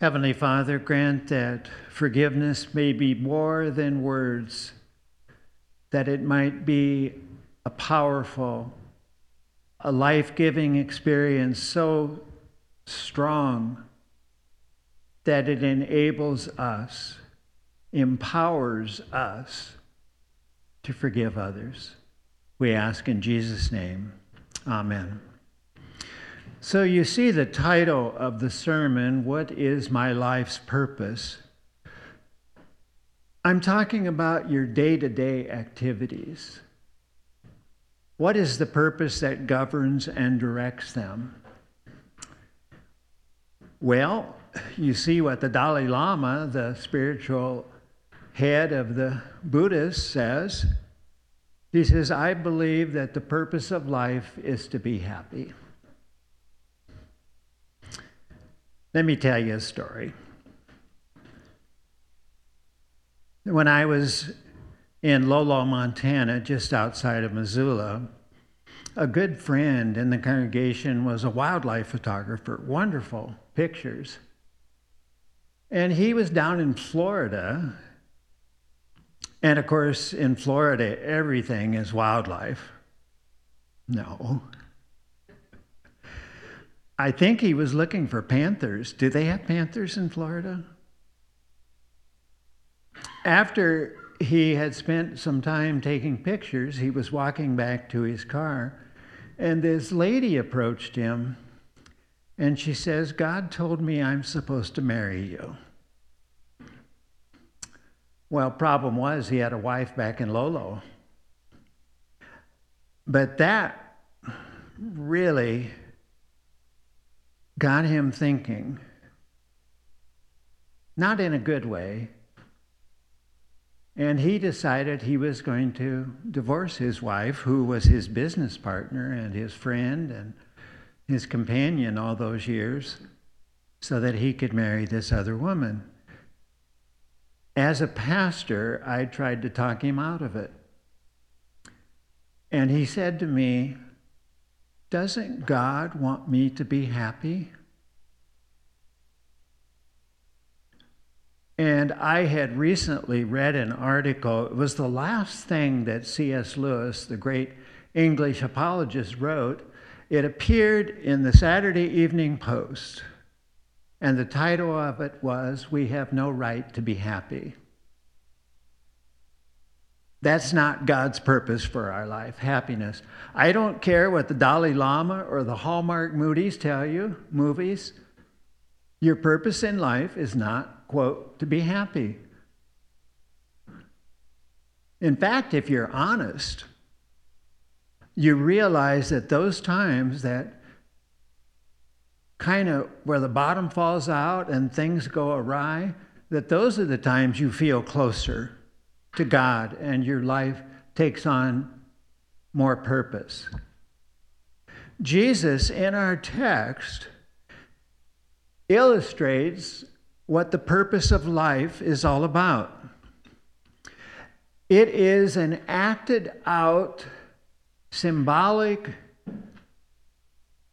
Heavenly Father, grant that forgiveness may be more than words, that it might be a powerful, a life giving experience so strong that it enables us, empowers us to forgive others. We ask in Jesus' name. Amen. So you see the title of the sermon, What is My Life's Purpose? I'm talking about your day to day activities. What is the purpose that governs and directs them? Well, you see what the Dalai Lama, the spiritual head of the Buddhists, says. He says, I believe that the purpose of life is to be happy. Let me tell you a story. When I was in Lolo, Montana, just outside of Missoula, a good friend in the congregation was a wildlife photographer, wonderful pictures. And he was down in Florida. And of course, in Florida, everything is wildlife. No. I think he was looking for panthers. Do they have panthers in Florida? After he had spent some time taking pictures, he was walking back to his car, and this lady approached him and she says, God told me I'm supposed to marry you. Well, problem was he had a wife back in Lolo. But that really got him thinking, not in a good way. And he decided he was going to divorce his wife, who was his business partner and his friend and his companion all those years, so that he could marry this other woman. As a pastor, I tried to talk him out of it. And he said to me, doesn't God want me to be happy? And I had recently read an article, it was the last thing that C.S. Lewis, the great English apologist, wrote. It appeared in the Saturday Evening Post, and the title of it was We Have No Right to Be Happy. That's not God's purpose for our life, happiness. I don't care what the Dalai Lama or the Hallmark movies tell you, movies. Your purpose in life is not, quote, to be happy. In fact, if you're honest, you realize that those times that kind of where the bottom falls out and things go awry, that those are the times you feel closer to God and your life takes on more purpose. Jesus, in our text, illustrates what the purpose of life is all about. It is an acted out, symbolic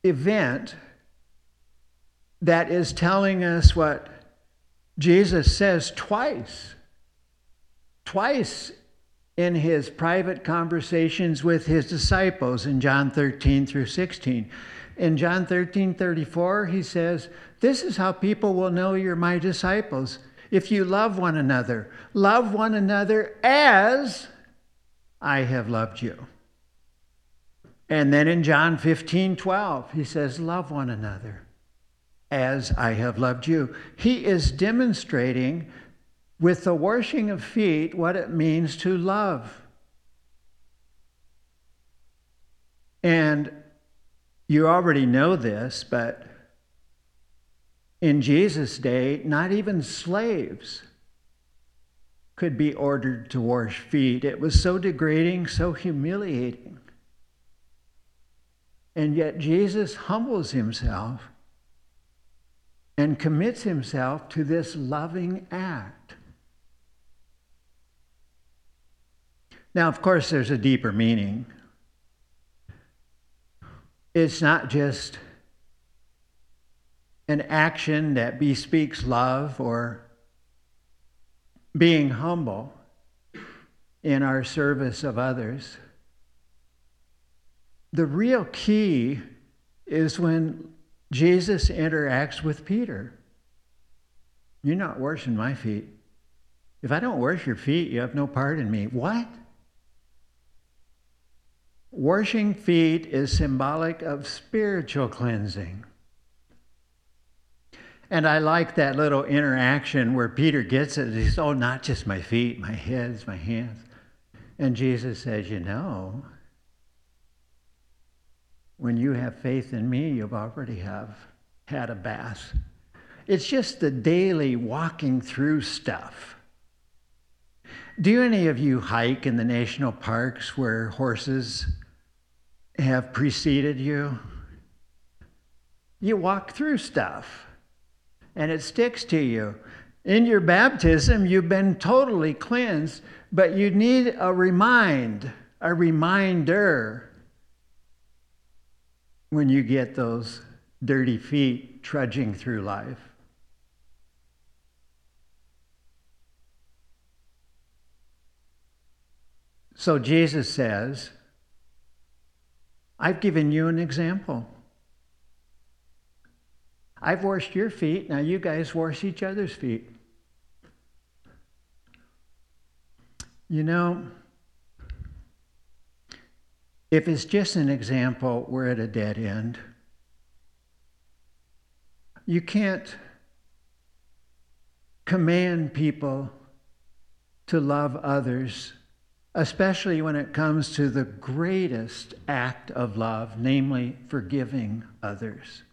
event that is telling us what Jesus says twice twice in his private conversations with his disciples in John 13 through 16. In John 13 34, he says, This is how people will know you're my disciples if you love one another. Love one another as I have loved you. And then in John 15 12, he says, Love one another as I have loved you. He is demonstrating with the washing of feet what it means to love. And you already know this, but in Jesus' day, not even slaves could be ordered to wash feet. It was so degrading, so humiliating. And yet Jesus humbles himself and commits himself to this loving act. Now, of course, there's a deeper meaning. It's not just an action that bespeaks love or being humble in our service of others. The real key is when Jesus interacts with Peter. You're not washing my feet. If I don't wash your feet, you have no part in me. What? Washing feet is symbolic of spiritual cleansing. And I like that little interaction where Peter gets it. He says, Oh, not just my feet, my heads, my hands. And Jesus says, You know, when you have faith in me, you've already have had a bath. It's just the daily walking through stuff. Do any of you hike in the national parks where horses have preceded you? You walk through stuff and it sticks to you. In your baptism, you've been totally cleansed, but you need a remind, a reminder when you get those dirty feet trudging through life. So Jesus says, I've given you an example. I've washed your feet, now you guys wash each other's feet. You know, if it's just an example, we're at a dead end. You can't command people to love others, especially when it comes to the greatest act of love, namely forgiving others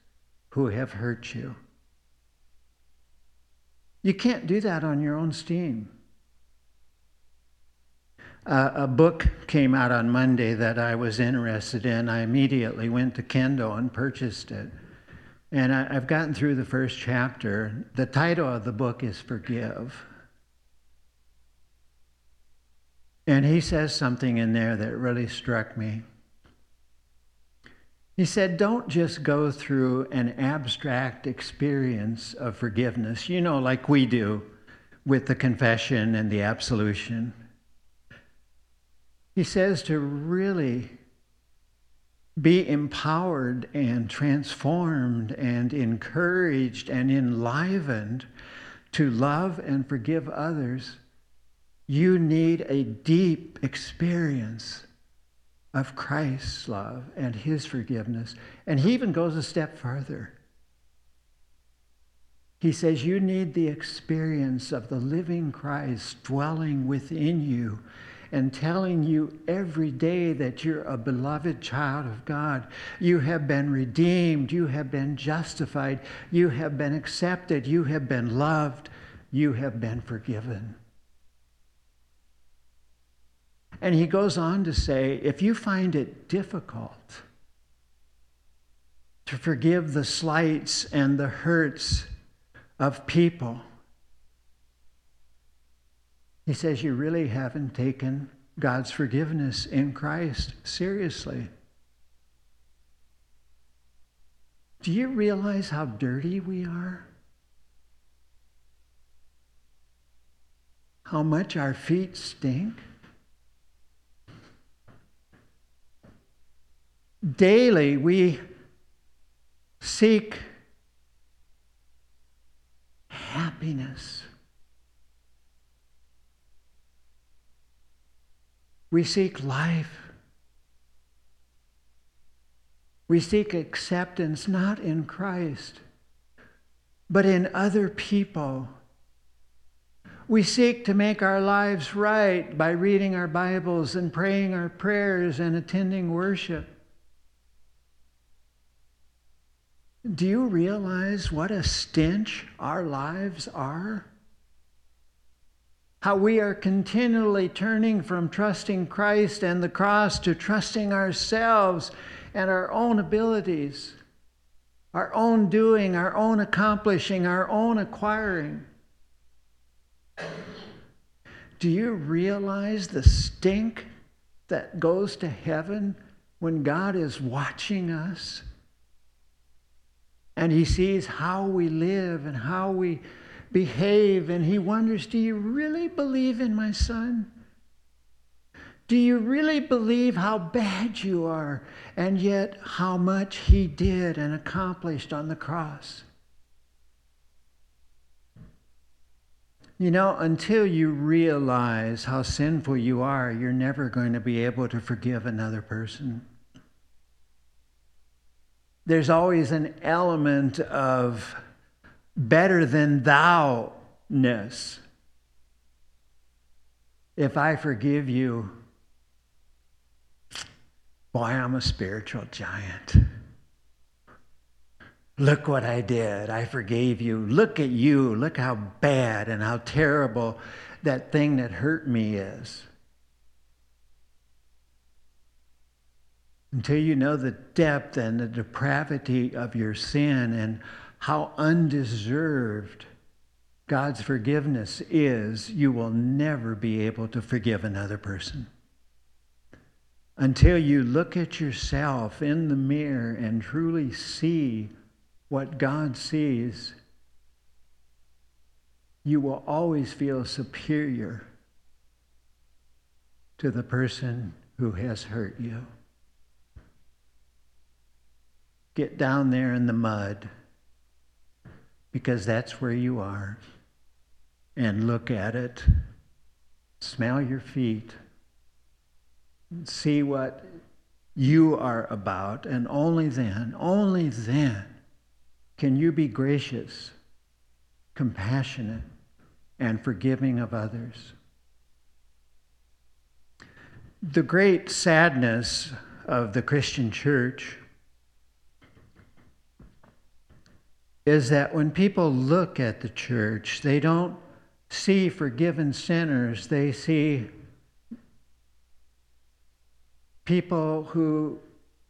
who have hurt you. You can't do that on your own steam. Uh, a book came out on Monday that I was interested in. I immediately went to Kindle and purchased it. And I, I've gotten through the first chapter. The title of the book is Forgive. And he says something in there that really struck me. He said, Don't just go through an abstract experience of forgiveness, you know, like we do with the confession and the absolution. He says to really be empowered and transformed and encouraged and enlivened to love and forgive others, you need a deep experience of Christ's love and his forgiveness. And he even goes a step further. He says, You need the experience of the living Christ dwelling within you and telling you every day that you're a beloved child of God. You have been redeemed. You have been justified. You have been accepted. You have been loved. You have been forgiven. And he goes on to say if you find it difficult to forgive the slights and the hurts of people, he says, You really haven't taken God's forgiveness in Christ seriously. Do you realize how dirty we are? How much our feet stink? Daily we seek happiness. We seek life. We seek acceptance not in Christ, but in other people. We seek to make our lives right by reading our Bibles and praying our prayers and attending worship. Do you realize what a stench our lives are? how we are continually turning from trusting Christ and the cross to trusting ourselves and our own abilities, our own doing, our own accomplishing, our own acquiring. Do you realize the stink that goes to heaven when God is watching us? And he sees how we live and how we behave, and he wonders Do you really believe in my son? Do you really believe how bad you are and yet how much he did and accomplished on the cross? You know, until you realize how sinful you are, you're never going to be able to forgive another person. There's always an element of better than thou ness. If I forgive you, boy, I'm a spiritual giant. Look what I did. I forgave you. Look at you. Look how bad and how terrible that thing that hurt me is. Until you know the depth and the depravity of your sin and how undeserved God's forgiveness is, you will never be able to forgive another person. Until you look at yourself in the mirror and truly see what God sees, you will always feel superior to the person who has hurt you. Get down there in the mud because that's where you are. And look at it, smell your feet, see what you are about, and only then, only then can you be gracious, compassionate, and forgiving of others. The great sadness of the Christian church is that when people look at the church, they don't see forgiven sinners, they see people who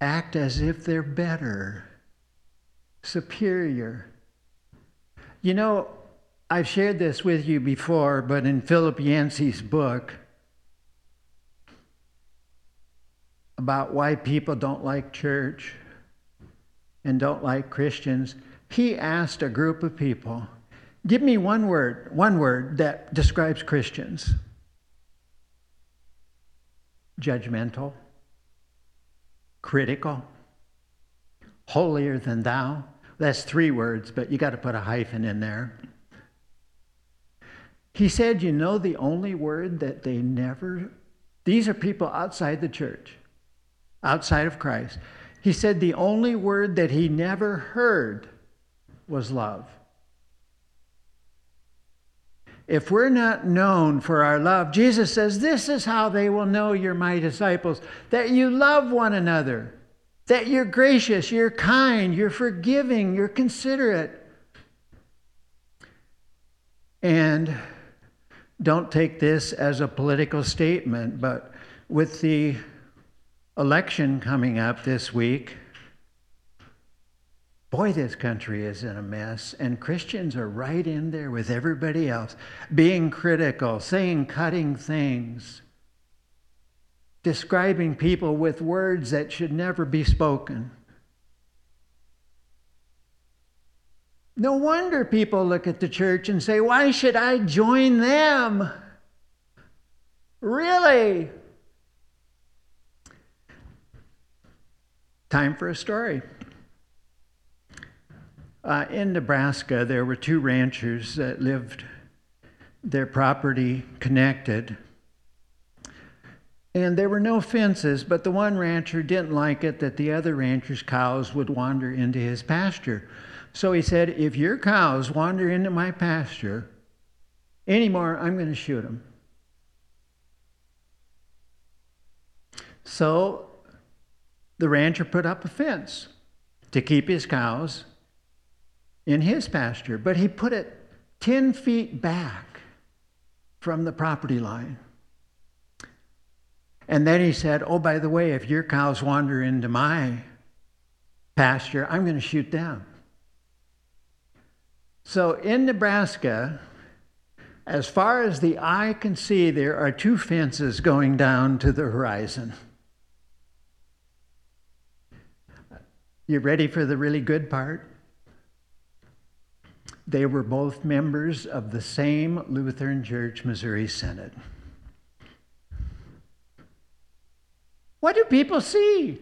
act as if they're better, superior. You know, I've shared this with you before, but in Philip Yancey's book about why people don't like church and don't like Christians, he asked a group of people, Give me one word, one word that describes Christians judgmental, critical, holier than thou. That's three words, but you got to put a hyphen in there. He said, You know, the only word that they never, these are people outside the church, outside of Christ. He said, The only word that he never heard was love. If we're not known for our love, Jesus says, This is how they will know you're my disciples that you love one another, that you're gracious, you're kind, you're forgiving, you're considerate. And don't take this as a political statement, but with the election coming up this week, Boy, this country is in a mess, and Christians are right in there with everybody else, being critical, saying cutting things, describing people with words that should never be spoken. No wonder people look at the church and say, Why should I join them? Really? Time for a story. Uh, in Nebraska, there were two ranchers that lived their property connected. And there were no fences, but the one rancher didn't like it that the other rancher's cows would wander into his pasture. So he said, If your cows wander into my pasture anymore, I'm going to shoot them. So the rancher put up a fence to keep his cows in his pasture, but he put it 10 feet back from the property line. And then he said, Oh, by the way, if your cows wander into my pasture, I'm going to shoot them. So in Nebraska, as far as the eye can see, there are two fences going down to the horizon. You ready for the really good part? They were both members of the same Lutheran Church Missouri Synod. What do people see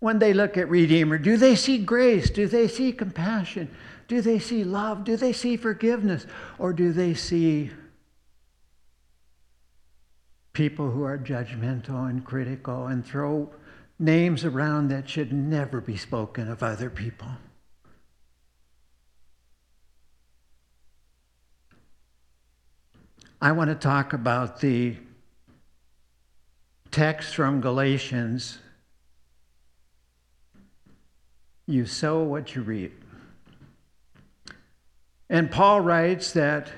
when they look at Redeemer? Do they see grace? Do they see compassion? Do they see love? Do they see forgiveness? Or do they see people who are judgmental and critical and throw names around that should never be spoken of other people? I want to talk about the text from Galatians You sow what you reap. And Paul writes that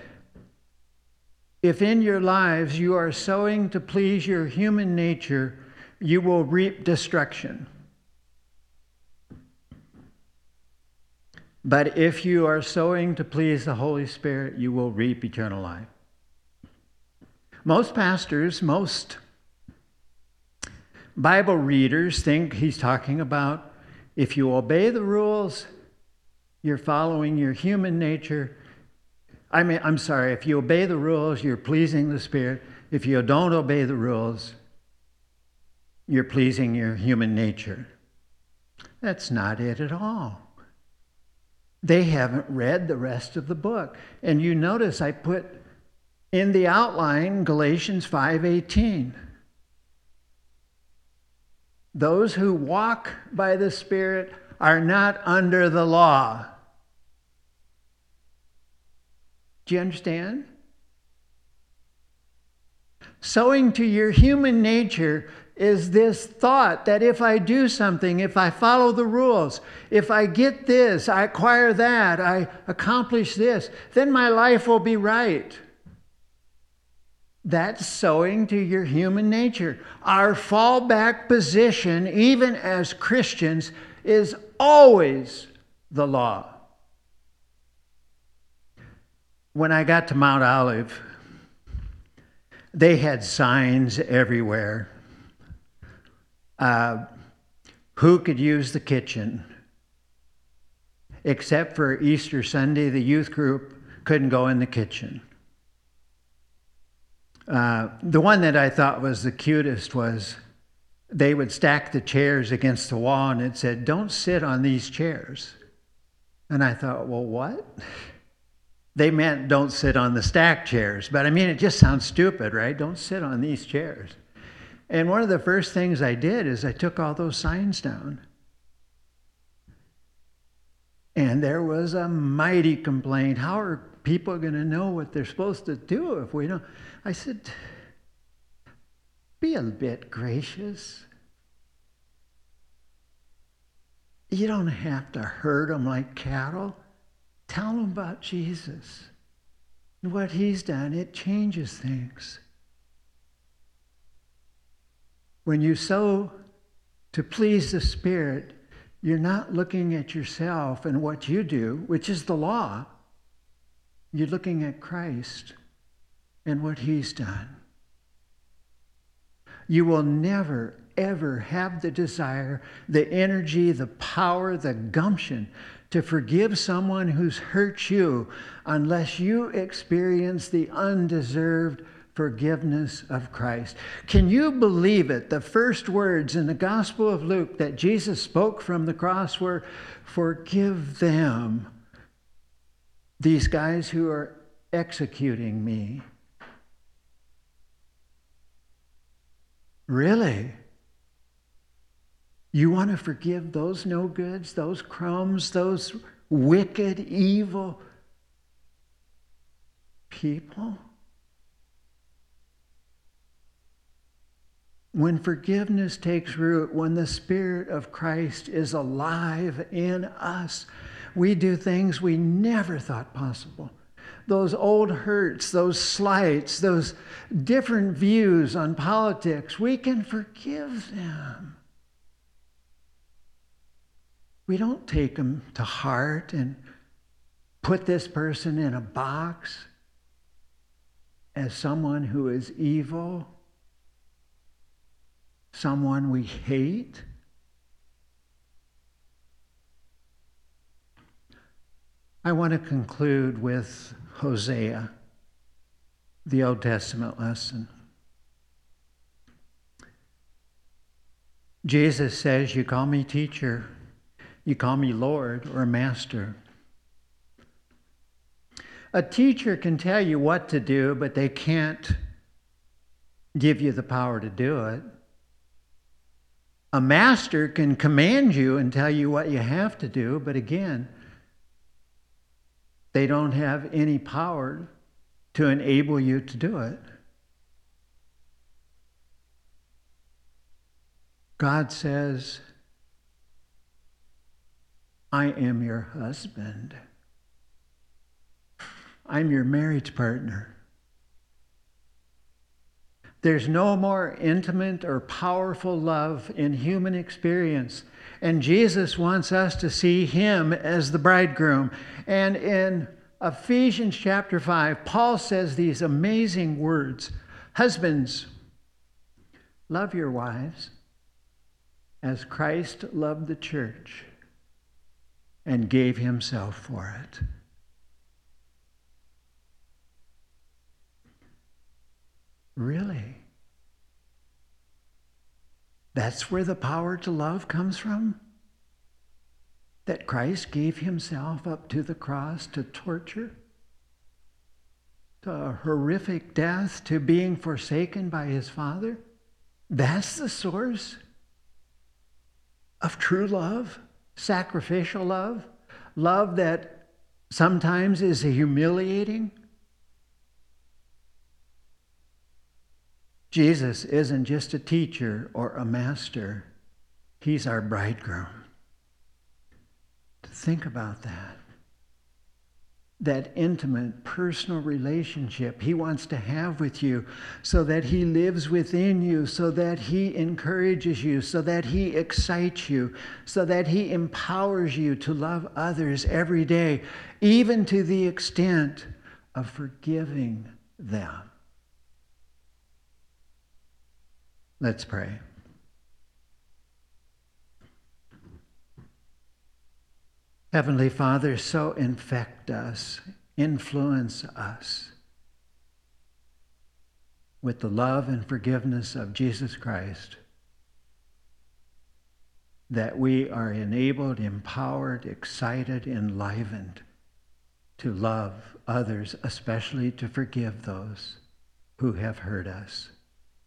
if in your lives you are sowing to please your human nature, you will reap destruction. But if you are sowing to please the Holy Spirit, you will reap eternal life. Most pastors, most Bible readers think he's talking about if you obey the rules, you're following your human nature. I mean, I'm sorry, if you obey the rules, you're pleasing the Spirit. If you don't obey the rules, you're pleasing your human nature. That's not it at all. They haven't read the rest of the book. And you notice I put in the outline Galatians 5:18. Those who walk by the Spirit are not under the law. Do you understand? Sowing to your human nature is this thought that if I do something, if I follow the rules, if I get this, I acquire that, I accomplish this, then my life will be right. That's sowing to your human nature. Our fallback position, even as Christians, is always the law. When I got to Mount Olive, they had signs everywhere. Uh, who could use the kitchen? Except for Easter Sunday, the youth group couldn't go in the kitchen. Uh, the one that I thought was the cutest was they would stack the chairs against the wall and it said, Don't sit on these chairs. And I thought, Well, what? They meant don't sit on the stacked chairs. But I mean, it just sounds stupid, right? Don't sit on these chairs. And one of the first things I did is I took all those signs down. And there was a mighty complaint. How are people are going to know what they're supposed to do if we don't? I said, be a bit gracious. You don't have to herd them like cattle. Tell them about Jesus and what he's done. It changes things. When you sow to please the Spirit, you're not looking at yourself and what you do, which is the law. You're looking at Christ and what He's done. You will never, ever have the desire, the energy, the power, the gumption to forgive someone who's hurt you unless you experience the undeserved forgiveness of Christ. Can you believe it? The first words in the Gospel of Luke that Jesus spoke from the cross were, Forgive them, these guys who are executing me. Really? You want to forgive those no goods, those crumbs, those wicked, evil people? When forgiveness takes root, when the Spirit of Christ is alive in us, we do things we never thought possible those old hurts, those slights, those different views on politics, we can forgive them. We don't take them to heart and put this person in a box as someone who is evil, someone we hate. I want to conclude with Hosea, the Old Testament lesson. Jesus says, You call me teacher, you call me Lord or master. A teacher can tell you what to do, but they can't give you the power to do it. A master can command you and tell you what you have to do, but again, they don't have any power to enable you to do it. God says, I am your husband. I'm your marriage partner. There's no more intimate or powerful love in human experience. And Jesus wants us to see him as the bridegroom. And in Ephesians chapter 5, Paul says these amazing words Husbands, love your wives as Christ loved the church and gave himself for it. Really? That's where the power to love comes from? That Christ gave himself up to the cross to torture, to horrific death, to being forsaken by his Father? That's the source of true love, sacrificial love, love that sometimes is humiliating Jesus isn't just a teacher or a master, he's our bridegroom. To think about that. That intimate, personal relationship he wants to have with you so that he lives within you, so that he encourages you, so that he excites you, so that he empowers you to love others every day, even to the extent of forgiving them. Let's pray. Heavenly Father, so infect us, influence us with the love and forgiveness of Jesus Christ, that we are enabled, empowered, excited, enlivened to love others, especially to forgive those who have hurt us.